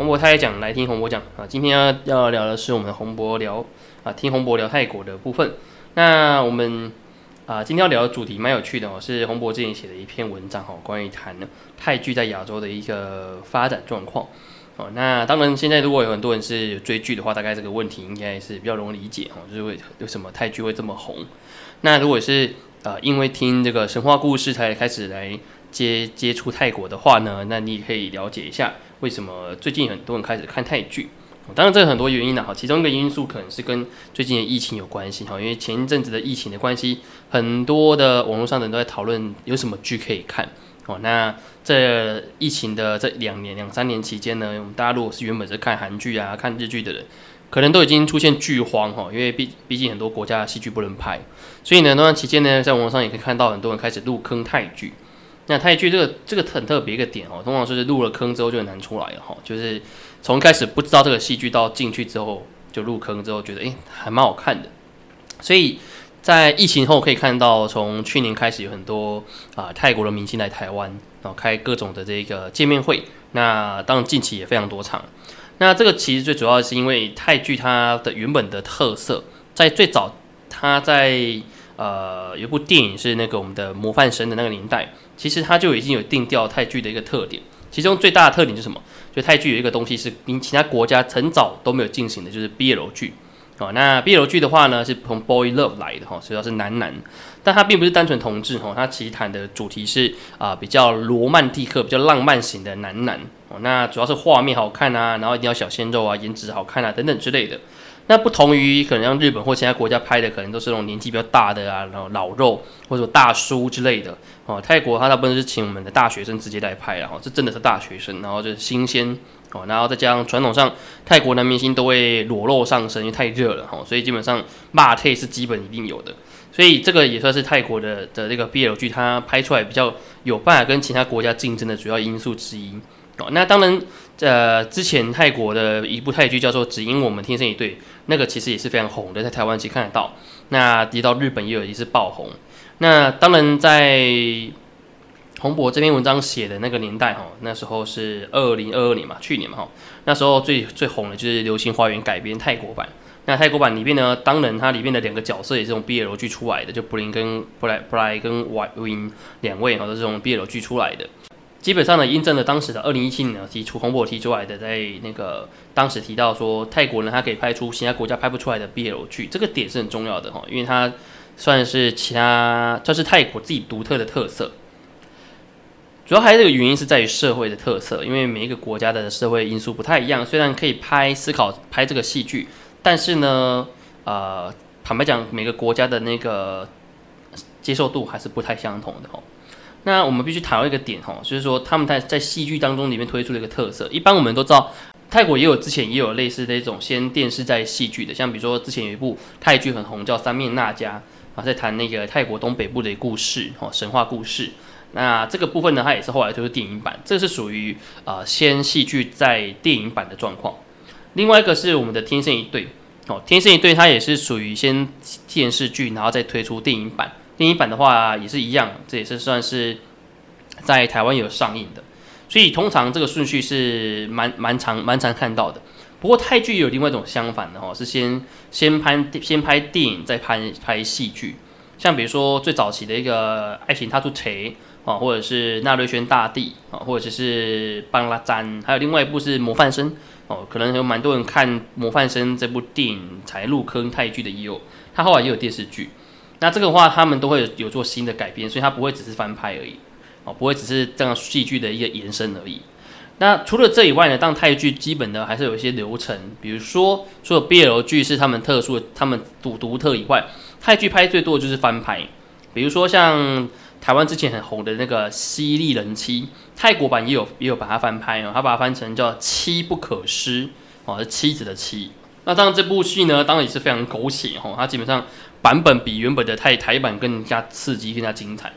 洪博泰讲，来听洪博讲啊。今天要要聊的是我们洪博聊啊，听洪博聊泰国的部分。那我们啊，今天要聊的主题蛮有趣的哦，是洪博之前写的一篇文章哈，关于谈泰剧在亚洲的一个发展状况。哦，那当然，现在如果有很多人是追剧的话，大概这个问题应该是比较容易理解哦，就是为为什么泰剧会这么红。那如果是呃，因为听这个神话故事才开始来接接触泰国的话呢，那你也可以了解一下为什么最近很多人开始看泰剧。当然，这很多原因呢，哈，其中一个因素可能是跟最近的疫情有关系哈，因为前一阵子的疫情的关系，很多的网络上的人都在讨论有什么剧可以看。哦，那这疫情的这两年两三年期间呢，我们大家如果是原本是看韩剧啊、看日剧的人，可能都已经出现剧荒哈，因为毕毕竟很多国家的戏剧不能拍，所以呢，那段期间呢，在网络上也可以看到很多人开始入坑泰剧。那泰剧这个这个很特别一个点哦，通常是入了坑之后就很难出来了哈，就是从开始不知道这个戏剧到进去之后就入坑之后，觉得诶还蛮好看的，所以。在疫情后可以看到，从去年开始有很多啊泰国的明星来台湾，然后开各种的这个见面会。那当然近期也非常多场。那这个其实最主要是因为泰剧它的原本的特色，在最早它在呃有部电影是那个我们的模范生的那个年代，其实它就已经有定调泰剧的一个特点。其中最大的特点是什么？就泰剧有一个东西是比其他国家很早都没有进行的，就是 BL 剧。哦，那 BL 剧的话呢，是从 boy love 来的哈，主要是男男，但它并不是单纯同志哈，它其实谈的主题是啊比较罗曼蒂克、比较浪漫型的男男哦，那主要是画面好看啊，然后一定要小鲜肉啊，颜值好看啊等等之类的。那不同于可能像日本或其他国家拍的，可能都是那种年纪比较大的啊，然后老肉或者大叔之类的哦。泰国它大部分是请我们的大学生直接来拍，然后这真的是大学生，然后就是新鲜。哦，然后再加上传统上泰国男明星都会裸露上身，因为太热了哈，所以基本上骂退是基本一定有的，所以这个也算是泰国的的这个 BL 剧，它拍出来比较有办法跟其他国家竞争的主要因素之一。哦，那当然，呃，之前泰国的一部泰剧叫做《只因我们天生一对》，那个其实也是非常红的，在台湾其实看得到。那提到日本也有一次爆红。那当然在。洪博这篇文章写的那个年代哈，那时候是二零二二年嘛，去年嘛哈，那时候最最红的就是《流星花园》改编泰国版。那泰国版里面呢，当然它里面的两个角色也是从 BL 剧出来的，就布林跟布莱布莱跟 White Win 两位哈，都是从 BL 剧出来的。基本上呢，印证了当时的二零一七年提出洪博提出来的，在那个当时提到说，泰国呢它可以拍出其他国家拍不出来的 BL 剧，这个点是很重要的哈，因为它算是其他，算是泰国自己独特的特色。主要还是这个原因是在于社会的特色，因为每一个国家的社会因素不太一样。虽然可以拍思考拍这个戏剧，但是呢，呃，坦白讲，每个国家的那个接受度还是不太相同的哈。那我们必须谈到一个点哈，就是说他们在在戏剧当中里面推出了一个特色。一般我们都知道，泰国也有之前也有类似的一种先电视在戏剧的，像比如说之前有一部泰剧很红，叫《三面娜迦》啊，在谈那个泰国东北部的故事哦，神话故事。那这个部分呢，它也是后来推出电影版，这是属于呃先戏剧在电影版的状况。另外一个是我们的《天生一对》哦，《天生一对》它也是属于先电视剧，然后再推出电影版。电影版的话也是一样，这也是算是在台湾有上映的。所以通常这个顺序是蛮蛮常蛮常看到的。不过泰剧有另外一种相反的哦，是先先拍先拍电影，再拍拍戏剧。像比如说最早期的一个《爱情他出锤》。啊，或者是纳瑞宣大帝啊，或者是邦拉詹，还有另外一部是模范生哦，可能有蛮多人看模范生这部电影才入坑泰剧的也有，他后来也有电视剧。那这个话他们都会有做新的改编，所以它不会只是翻拍而已哦，不会只是这样戏剧的一个延伸而已。那除了这以外呢，当泰剧基本的还是有一些流程，比如说除了 BL 剧是他们特殊的、他们独独特以外，泰剧拍最多的就是翻拍，比如说像。台湾之前很红的那个《犀利人妻》，泰国版也有也有把它翻拍哦，他把它翻成叫《妻不可失》哦，妻子的妻。那当然这部戏呢，当然也是非常狗血哦，它基本上版本比原本的泰台版更加刺激、更加精彩。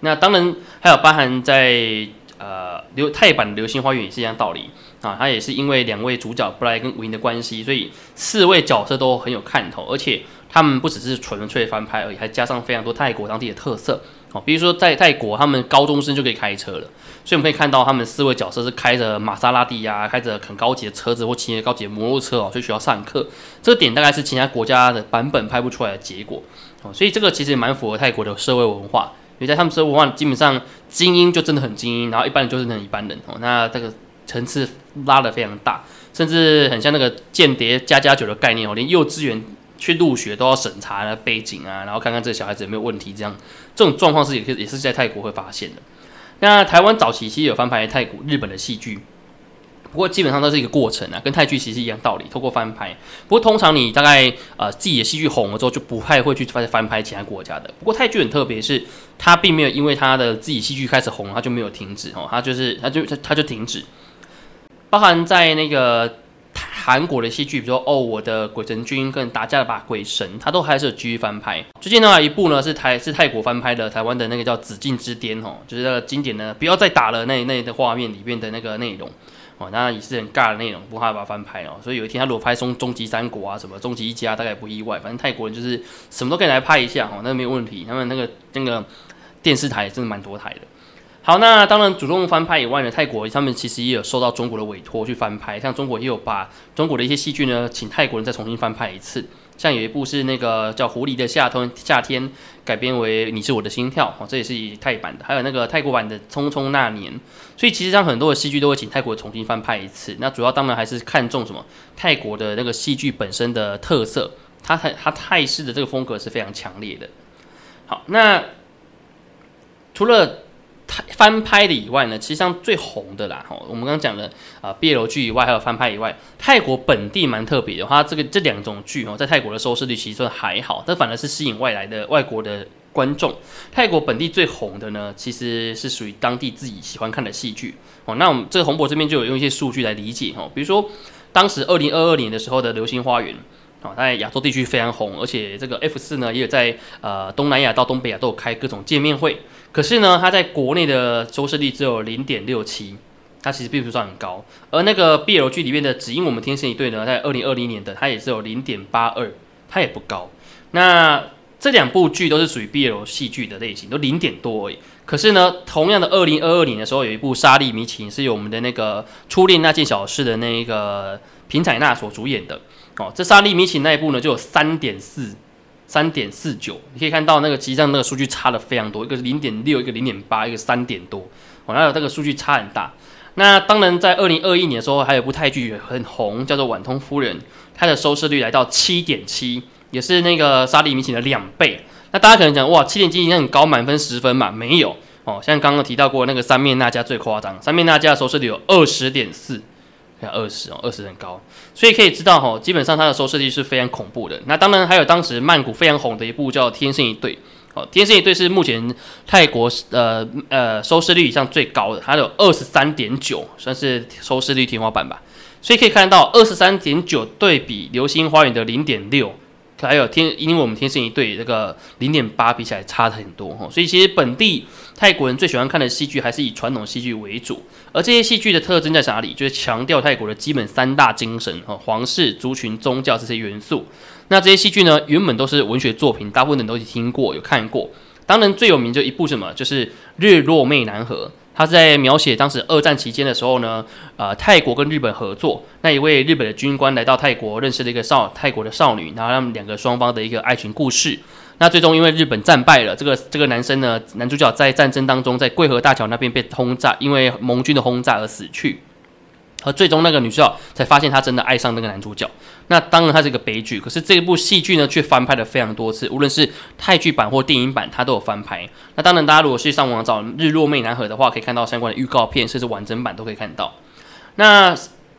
那当然还有包含在呃流泰版《流星花园》也是一样道理啊，它也是因为两位主角布莱跟吴英的关系，所以四位角色都很有看头，而且他们不只是纯粹翻拍而已，还加上非常多泰国当地的特色。哦，比如说在泰国，他们高中生就可以开车了，所以我们可以看到他们四位角色是开着玛莎拉蒂呀，开着很高级的车子或骑着高级的摩托车哦，去学校上课。这个点大概是其他国家的版本拍不出来的结果哦，所以这个其实也蛮符合泰国的社会文化。因为在他们社会文化基本上精英就真的很精英，然后一般人就是那一般人哦，那这个层次拉得非常大。甚至很像那个间谍加加酒的概念哦，连幼稚园去入学都要审查那背景啊，然后看看这小孩子有没有问题，这样这种状况是也也是在泰国会发现的。那台湾早期其实有翻拍泰国、日本的戏剧，不过基本上都是一个过程啊，跟泰剧其实一样道理，透过翻拍。不过通常你大概呃自己的戏剧红了之后，就不太会去翻翻拍其他国家的。不过泰剧很特别，是它并没有因为它的自己戏剧开始红，它就没有停止哦，它就是它就它它就停止。包含在那个韩国的戏剧，比如说哦，我的鬼神君跟打架的把鬼神，他都还是有继续翻拍。最近呢，一部呢是台是泰国翻拍的，台湾的那个叫《紫禁之巅》哦，就是那个经典的不要再打了那那的画面里面的那个内容哦，那也是很尬的内容，不怕把它翻拍哦。所以有一天他如果拍《终终极三国》啊，什么《终极一家》，大概不意外。反正泰国人就是什么都可以来拍一下哦，那没有问题。他们那个那个电视台真的蛮多台的。好，那当然主动翻拍以外呢，泰国他们其实也有受到中国的委托去翻拍，像中国也有把中国的一些戏剧呢，请泰国人再重新翻拍一次。像有一部是那个叫《狐狸的夏天》，夏天改编为《你是我的心跳》，哦，这也是以泰版的。还有那个泰国版的《匆匆那年》，所以其实像很多的戏剧都会请泰国重新翻拍一次。那主要当然还是看重什么？泰国的那个戏剧本身的特色，它它泰式的这个风格是非常强烈的。好，那除了翻拍的以外呢，其实上最红的啦，吼，我们刚刚讲了啊，毕业楼剧以外，还有翻拍以外，泰国本地蛮特别的，它这个这两种剧哦，在泰国的收视率其实算还好，但反而是吸引外来的外国的观众。泰国本地最红的呢，其实是属于当地自己喜欢看的戏剧哦。那我们这个红博这边就有用一些数据来理解哦，比如说当时二零二二年的时候的《流星花园》。哦，在亚洲地区非常红，而且这个 F 四呢，也有在呃东南亚到东北亚都有开各种见面会。可是呢，它在国内的收视率只有零点六七，它其实并不算很高。而那个 BL 剧里面的《只因我们天生一对》呢，在二零二零年的它也是有零点八二，它也不高。那这两部剧都是属于 BL 戏剧的类型，都零点多而已。可是呢，同样的二零二二年的时候，有一部《莎莉迷情》是由我们的那个初恋那件小事的那一个平彩娜所主演的。哦，这莎莉米奇那一部呢，就有三点四，三点四九，你可以看到那个实际上那个数据差的非常多，一个零点六，一个零点八，一个三点多，哦，那有这个数据差很大。那当然，在二零二一年的时候，还有部泰剧很红，叫做《晚通夫人》，它的收视率来到七点七，也是那个莎莉米奇的两倍。那大家可能讲，哇，七点七已经很高，满分十分嘛？没有，哦，像刚刚提到过那个三面那家最夸张，三面那家的收视率有二十点四。二十哦，二十很高，所以可以知道哈，基本上它的收视率是非常恐怖的。那当然还有当时曼谷非常红的一部叫《天生一对》，哦，《天生一对》是目前泰国呃呃收视率以上最高的，它有二十三点九，算是收视率天花板吧。所以可以看到二十三点九对比《流星花园》的零点六。还有天，因为我们天生一对这个零点八比起来差很多哈，所以其实本地泰国人最喜欢看的戏剧还是以传统戏剧为主，而这些戏剧的特征在哪里？就是强调泰国的基本三大精神哈，皇室、族群、宗教这些元素。那这些戏剧呢，原本都是文学作品，大部分人都听过有看过。当然最有名就一部什么，就是《日落媚南河》。他在描写当时二战期间的时候呢，呃，泰国跟日本合作，那一位日本的军官来到泰国，认识了一个少泰国的少女，然后他们两个双方的一个爱情故事。那最终因为日本战败了，这个这个男生呢，男主角在战争当中在桂河大桥那边被轰炸，因为盟军的轰炸而死去。而最终那个女主角才发现她真的爱上那个男主角。那当然它是一个悲剧，可是这部戏剧呢却翻拍了非常多次，无论是泰剧版或电影版，它都有翻拍。那当然大家如果去上网找《日落媚南河》的话，可以看到相关的预告片，甚至完整版都可以看到。那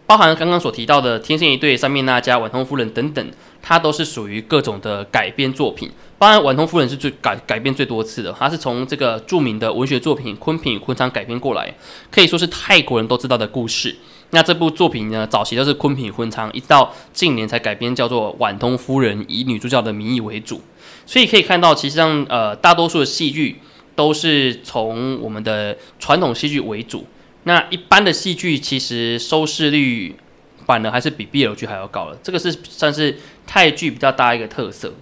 包含刚刚所提到的《天生一对》《三面那家》《晚通夫人》等等，它都是属于各种的改编作品。当然，《晚通夫人》是最改改编最多次的，它是从这个著名的文学作品《昆平与昆昌》改编过来，可以说是泰国人都知道的故事。那这部作品呢，早期都是昆品婚昌，一直到近年才改编叫做《晚通夫人》，以女主角的名义为主。所以可以看到，其实上呃，大多数的戏剧都是从我们的传统戏剧为主。那一般的戏剧其实收视率反而还是比 BL 剧还要高了，这个是算是泰剧比较大一个特色。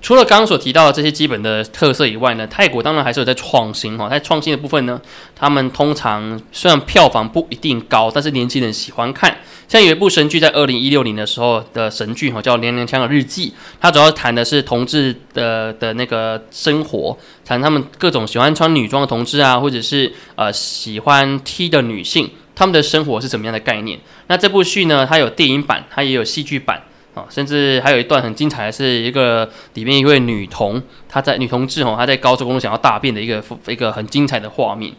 除了刚刚所提到的这些基本的特色以外呢，泰国当然还是有在创新哈。在创新的部分呢，他们通常虽然票房不一定高，但是年轻人喜欢看。像有一部神剧，在二零一六年的时候的神剧哈，叫《娘娘腔的日记》，它主要谈的是同志的的那个生活，谈他们各种喜欢穿女装的同志啊，或者是呃喜欢 T 的女性，他们的生活是怎么样的概念。那这部剧呢，它有电影版，它也有戏剧版。甚至还有一段很精彩的是，一个里面一位女童，她在女同志哦，她在高速公路想要大便的一个一个很精彩的画面。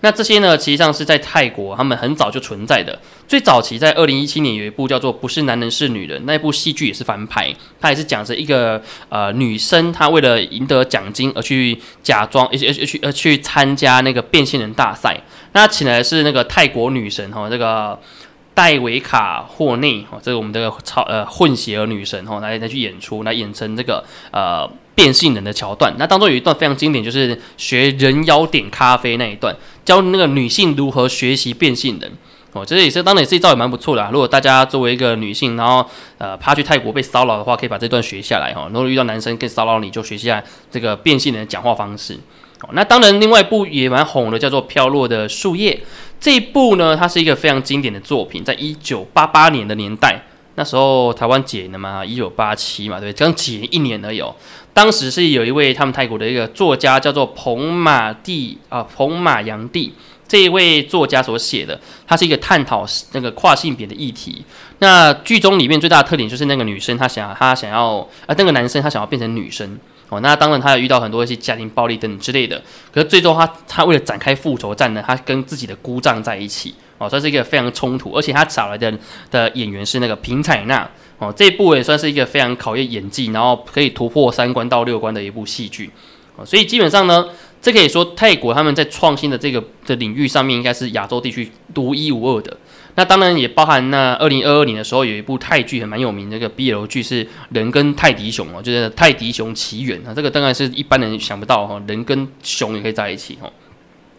那这些呢，实际上是在泰国，他们很早就存在的。最早期在二零一七年有一部叫做《不是男人是女人》，那部戏剧也是翻拍，它也是讲着一个呃女生，她为了赢得奖金而去假装，而且去而去参加那个变性人大赛。那请来是那个泰国女神哈，这个。戴维卡霍内哦，这是我们这个超呃混血儿女神哦，来来去演出，来演成这个呃变性人的桥段。那当中有一段非常经典，就是学人妖点咖啡那一段，教那个女性如何学习变性人哦。这也是当然也是一招也蛮不错的。如果大家作为一个女性，然后呃怕去泰国被骚扰的话，可以把这段学下来哈。如果遇到男生更骚扰你，就学下这个变性人的讲话方式。那当然，另外一部也蛮红的，叫做《飘落的树叶》。这一部呢，它是一个非常经典的作品，在一九八八年的年代，那时候台湾解了嘛，一九八七嘛，对？刚解一年而已。当时是有一位他们泰国的一个作家，叫做彭马蒂啊，彭马洋蒂这一位作家所写的，他是一个探讨那个跨性别的议题。那剧中里面最大的特点就是那个女生她想，她想要啊，那个男生他想要变成女生。哦，那当然，他也遇到很多一些家庭暴力等等之类的。可是最终，他他为了展开复仇战呢，他跟自己的姑丈在一起。哦，这是一个非常冲突，而且他找来的的演员是那个平彩娜。哦，这部也算是一个非常考验演技，然后可以突破三关到六关的一部戏剧。哦，所以基本上呢，这可以说泰国他们在创新的这个的领域上面，应该是亚洲地区独一无二的。那当然也包含那二零二二年的时候有一部泰剧很蛮有名，这个 BL 剧是人跟泰迪熊哦，就是泰迪熊奇缘啊，这个当然是一般人想不到哈，人跟熊也可以在一起哈。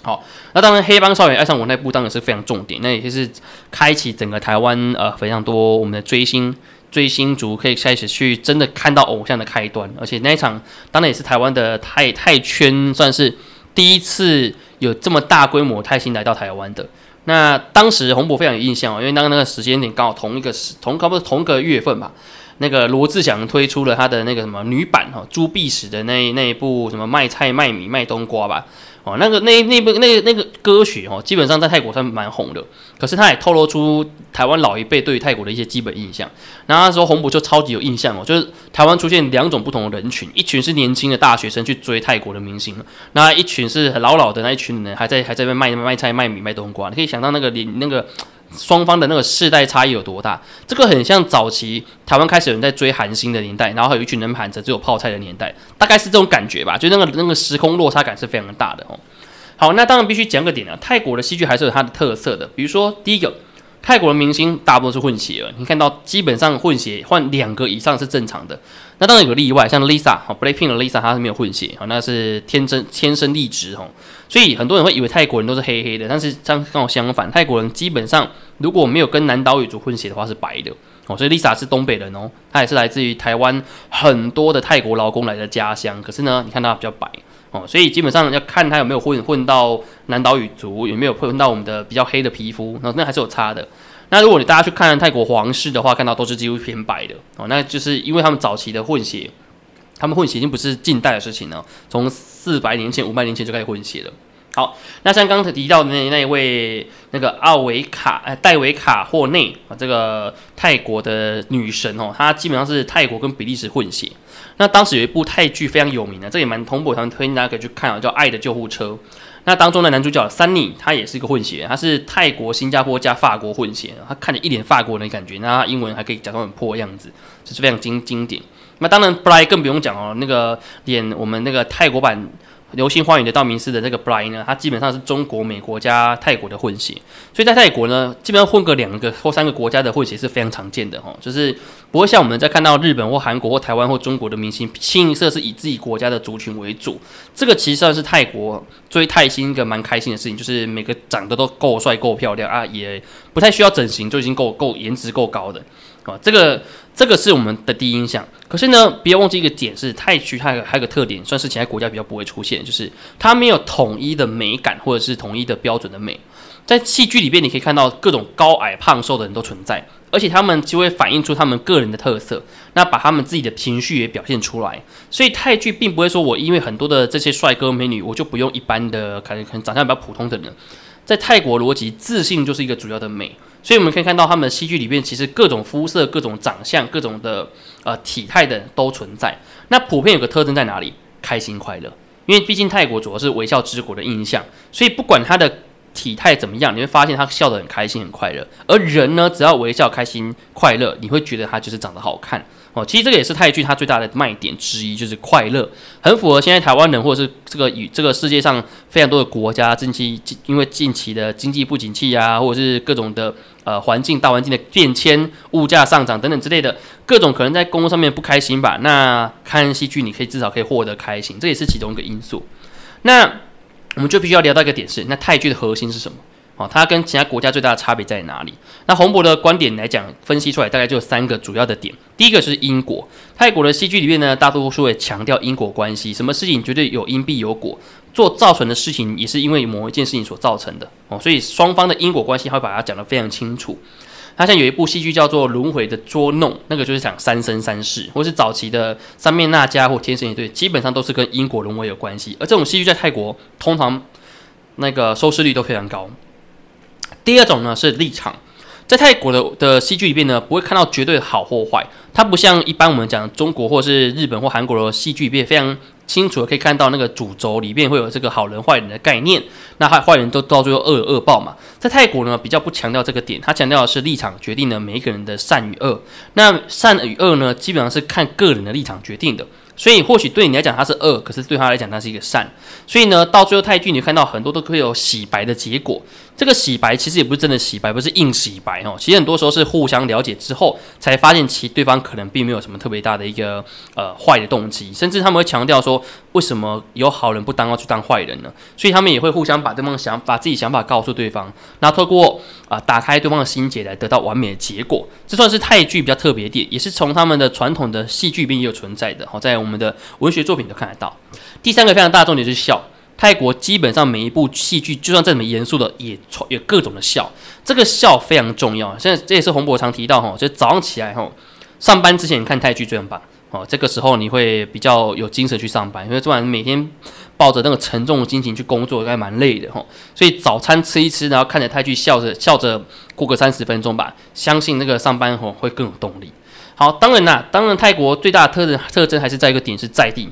好，那当然黑帮少爷爱上我那部当然是非常重点，那也就是开启整个台湾呃非常多我们的追星追星族可以开始去真的看到偶像的开端，而且那一场当然也是台湾的泰泰圈算是第一次有这么大规模泰星来到台湾的。那当时洪博非常有印象哦，因为那个那个时间点刚好同一个时同，差不多同个月份吧。那个罗志祥推出了他的那个什么女版哈朱碧石的那那一部什么卖菜卖米卖冬瓜吧。哦，那个那那部那个那个歌曲哦，基本上在泰国算蛮红的。可是他也透露出台湾老一辈对于泰国的一些基本印象。然后那时候洪博就超级有印象哦，就是台湾出现两种不同的人群，一群是年轻的大学生去追泰国的明星，那一群是老老的那一群人还在还在那卖卖菜卖米卖冬瓜。你可以想到那个林那个。双方的那个世代差异有多大？这个很像早期台湾开始有人在追韩星的年代，然后有一群人喊着只有泡菜的年代，大概是这种感觉吧。就那个那个时空落差感是非常大的哦。好，那当然必须讲个点啊，泰国的戏剧还是有它的特色的。比如说第一个，泰国的明星大部分是混血儿，你看到基本上混血换两个以上是正常的。那当然有个例外，像 Lisa 哈，Blackpink 的 Lisa 她是没有混血，哈，那是天真天生丽质哈。所以很多人会以为泰国人都是黑黑的，但是这样刚好相反，泰国人基本上如果没有跟南岛语族混血的话是白的哦。所以 Lisa 是东北人哦，她也是来自于台湾很多的泰国劳工来的家乡，可是呢，你看她比较白哦，所以基本上要看他有没有混混到南岛语族，有没有混到我们的比较黑的皮肤，那那还是有差的。那如果你大家去看泰国皇室的话，看到都是几乎偏白的哦，那就是因为他们早期的混血，他们混血已经不是近代的事情了，从四百年前、五百年前就开始混血了。好，那像刚才提到的那那一位那个奥维卡呃戴维卡霍内啊，这个泰国的女神哦，她基本上是泰国跟比利时混血。那当时有一部泰剧非常有名的，这也蛮通播，常推荐大家可以去看啊，叫《爱的救护车》。那当中的男主角 Sunny，他也是一个混血，他是泰国、新加坡加法国混血，他看着一脸法国人的感觉，那他英文还可以假装很破的样子，这是非常经经典。那当然布莱更不用讲哦，那个演我们那个泰国版。流星花园的道明寺的这个 Brian 呢，他基本上是中国、美国加泰国的混血，所以在泰国呢，基本上混个两个或三个国家的混血是非常常见的哈，就是不会像我们在看到日本或韩国或台湾或中国的明星，清一色是以自己国家的族群为主。这个其实算是泰国追泰星一个蛮开心的事情，就是每个长得都够帅、够漂亮啊，也。不太需要整形就已经够够颜值够高的啊。这个这个是我们的第一印象。可是呢，不要忘记一个点是泰剧它还有个特点，算是其他国家比较不会出现，就是它没有统一的美感或者是统一的标准的美。在戏剧里边，你可以看到各种高矮胖瘦的人都存在，而且他们就会反映出他们个人的特色，那把他们自己的情绪也表现出来。所以泰剧并不会说我因为很多的这些帅哥美女，我就不用一般的可能可能长相比较普通的人。在泰国逻辑，自信就是一个主要的美。所以我们可以看到他们戏剧里面，其实各种肤色、各种长相、各种的呃体态的都存在。那普遍有个特征在哪里？开心快乐。因为毕竟泰国主要是微笑之国的印象，所以不管他的。体态怎么样？你会发现他笑得很开心、很快乐。而人呢，只要微笑、开心、快乐，你会觉得他就是长得好看哦。其实这个也是泰剧它最大的卖点之一，就是快乐，很符合现在台湾人或者是这个与这个世界上非常多的国家近期因为近期的经济不景气啊，或者是各种的呃环境大环境的变迁、物价上涨等等之类的各种可能在工作上面不开心吧。那看戏剧，你可以至少可以获得开心，这也是其中一个因素。那。我们就必须要聊到一个点是，那泰剧的核心是什么？哦，它跟其他国家最大的差别在哪里？那洪博的观点来讲，分析出来大概就有三个主要的点。第一个是因果，泰国的戏剧里面呢，大多数会强调因果关系，什么事情绝对有因必有果，做造成的事情也是因为某一件事情所造成的哦，所以双方的因果关系，会把它讲得非常清楚。他像有一部戏剧叫做《轮回的捉弄》，那个就是讲三生三世，或是早期的三面那家或天神一对，基本上都是跟因果轮回有关系。而这种戏剧在泰国通常那个收视率都非常高。第二种呢是立场，在泰国的的戏剧里面呢，不会看到绝对好或坏，它不像一般我们讲中国或是日本或韩国的戏剧里面非常。清楚的可以看到那个主轴里面会有这个好人坏人的概念，那坏坏人都到最后恶有恶报嘛。在泰国呢比较不强调这个点，他强调的是立场决定了每一个人的善与恶。那善与恶呢基本上是看个人的立场决定的，所以或许对你来讲他是恶，可是对他来讲他是一个善。所以呢到最后泰剧你看到很多都会有洗白的结果。这个洗白其实也不是真的洗白，不是硬洗白哦。其实很多时候是互相了解之后，才发现其对方可能并没有什么特别大的一个呃坏的动机，甚至他们会强调说，为什么有好人不当要去当坏人呢？所以他们也会互相把对方想把自己想法告诉对方，那透过啊打开对方的心结来得到完美的结果。这算是泰剧比较特别点，也是从他们的传统的戏剧里面也有存在的，好在我们的文学作品都看得到。第三个非常大重点是笑。泰国基本上每一部戏剧，就算再怎么严肃的，也也各种的笑。这个笑非常重要。现在这也是洪博常提到哈，就早上起来哈，上班之前看泰剧最棒哦。这个时候你会比较有精神去上班，因为昨晚每天抱着那个沉重的心情去工作，应该蛮累的哈。所以早餐吃一吃，然后看着泰剧，笑着笑着过个三十分钟吧，相信那个上班吼会更有动力。好，当然啦，当然泰国最大的特征特征还是在一个点是在地。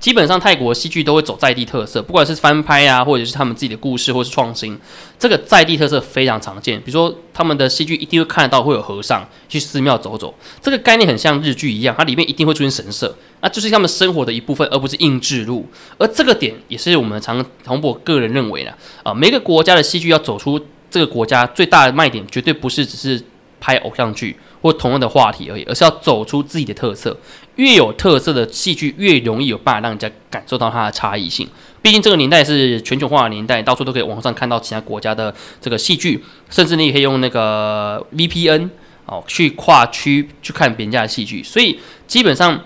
基本上泰国戏剧都会走在地特色，不管是翻拍啊，或者是他们自己的故事，或是创新，这个在地特色非常常见。比如说他们的戏剧一定会看得到会有和尚去寺庙走走，这个概念很像日剧一样，它里面一定会出现神社，那就是他们生活的一部分，而不是硬制入。而这个点也是我们常从我个人认为的啊，每个国家的戏剧要走出这个国家最大的卖点，绝对不是只是拍偶像剧。或同样的话题而已，而是要走出自己的特色。越有特色的戏剧，越容易有办法让人家感受到它的差异性。毕竟这个年代是全球化的年代，到处都可以网上看到其他国家的这个戏剧，甚至你也可以用那个 VPN 哦去跨区去看别人家的戏剧。所以基本上，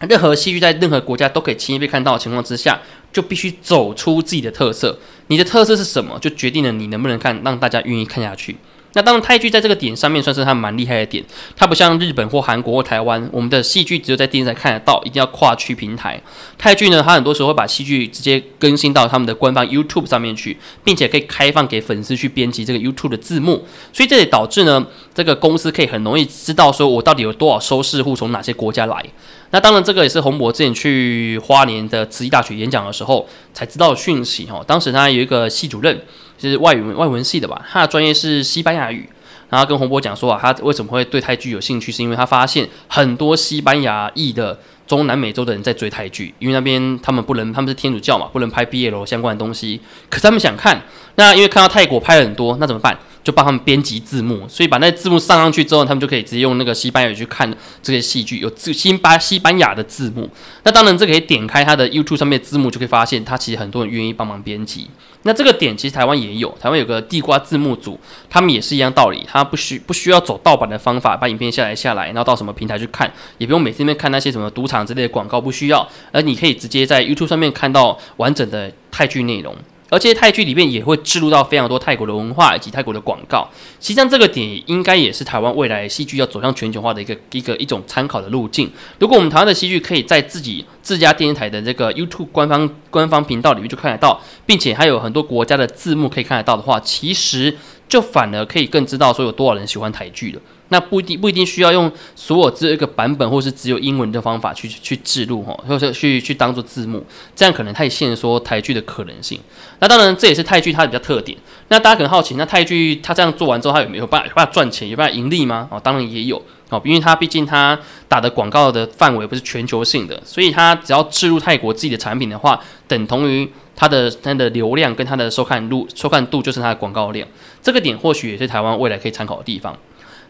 任何戏剧在任何国家都可以轻易被看到的情况之下，就必须走出自己的特色。你的特色是什么，就决定了你能不能看，让大家愿意看下去。那当然，泰剧在这个点上面算是它蛮厉害的点。它不像日本或韩国或台湾，我们的戏剧只有在电视台看得到，一定要跨区平台。泰剧呢，它很多时候会把戏剧直接更新到他们的官方 YouTube 上面去，并且可以开放给粉丝去编辑这个 YouTube 的字幕。所以这也导致呢，这个公司可以很容易知道说我到底有多少收视户从哪些国家来。那当然，这个也是洪博之前去花莲的慈济大学演讲的时候才知道讯息哈。当时他有一个系主任。就是外语文外文系的吧，他的专业是西班牙语，然后跟洪波讲说啊，他为什么会对泰剧有兴趣，是因为他发现很多西班牙裔的中南美洲的人在追泰剧，因为那边他们不能，他们是天主教嘛，不能拍 BL 相关的东西，可是他们想看，那因为看到泰国拍了很多，那怎么办？就帮他们编辑字幕，所以把那字幕上上去之后，他们就可以直接用那个西班牙语去看这些戏剧，有字新巴西班牙的字幕。那当然，这可以点开他的 YouTube 上面的字幕，就可以发现他其实很多人愿意帮忙编辑。那这个点其实台湾也有，台湾有个地瓜字幕组，他们也是一样道理，他不需不需要走盗版的方法把影片下载下来，然后到什么平台去看，也不用每次那边看那些什么赌场之类的广告，不需要，而你可以直接在 YouTube 上面看到完整的泰剧内容。而且泰剧里面也会植入到非常多泰国的文化以及泰国的广告，实际上这个点应该也是台湾未来戏剧要走向全球化的一个一个一种参考的路径。如果我们台湾的戏剧可以在自己自家电视台的这个 YouTube 官方官方频道里面就看得到，并且还有很多国家的字幕可以看得到的话，其实就反而可以更知道说有多少人喜欢台剧了。那不一定不一定需要用所有这一个版本，或是只有英文的方法去去制录哈，或者去去当做字幕，这样可能太限缩台剧的可能性。那当然这也是泰剧它比较特点。那大家可能好奇，那泰剧它这样做完之后，它有没有办法办法赚钱，有办法盈利吗？哦，当然也有哦，因为它毕竟它打的广告的范围不是全球性的，所以它只要置入泰国自己的产品的话，等同于它的它的流量跟它的收看录收看度就是它的广告量。这个点或许也是台湾未来可以参考的地方。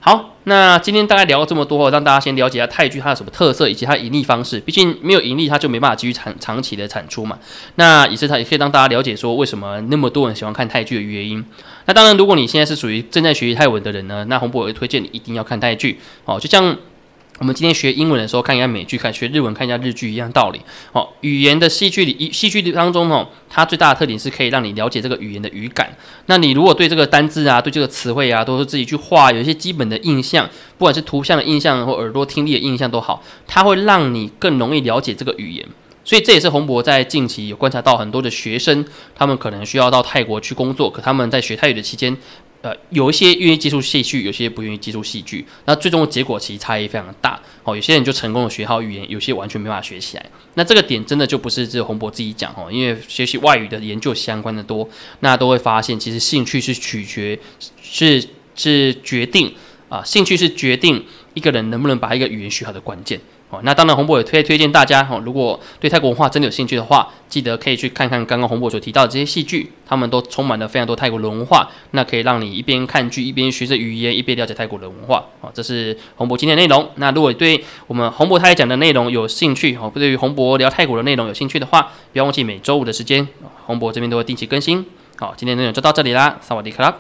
好，那今天大概聊了这么多，让大家先了解一下泰剧它有什么特色以及它盈利方式。毕竟没有盈利，它就没办法继续长长期的产出嘛。那也是它也可以让大家了解说为什么那么多人喜欢看泰剧的原因。那当然，如果你现在是属于正在学习泰文的人呢，那洪博会推荐你一定要看泰剧。好，就像。我们今天学英文的时候，看一下美剧；看学日文，看一下日剧，一样道理。哦，语言的戏剧里，戏剧当中哦，它最大的特点是可以让你了解这个语言的语感。那你如果对这个单字啊，对这个词汇啊，都是自己去画，有一些基本的印象，不管是图像的印象或耳朵听力的印象都好，它会让你更容易了解这个语言。所以这也是洪博在近期有观察到很多的学生，他们可能需要到泰国去工作，可他们在学泰语的期间。呃，有一些愿意接触戏剧，有些不愿意接触戏剧，那最终的结果其实差异非常大。哦，有些人就成功的学好语言，有些完全没办法学起来。那这个点真的就不是只有洪博自己讲哦，因为学习外语的研究相关的多，那都会发现其实兴趣是取决，是是决定啊，兴趣是决定一个人能不能把一个语言学好的关键。哦，那当然，洪博也推推荐大家哦，如果对泰国文化真的有兴趣的话，记得可以去看看刚刚洪博所提到的这些戏剧，他们都充满了非常多泰国的文化，那可以让你一边看剧一边学着语言，一边了解泰国的文化。哦，这是洪博今天的内容。那如果对我们洪博他讲的内容有兴趣，哦，对于洪博聊泰国的内容有兴趣的话，不要忘记每周五的时间，洪博这边都会定期更新。好，今天内容就到这里啦，萨瓦迪克拉。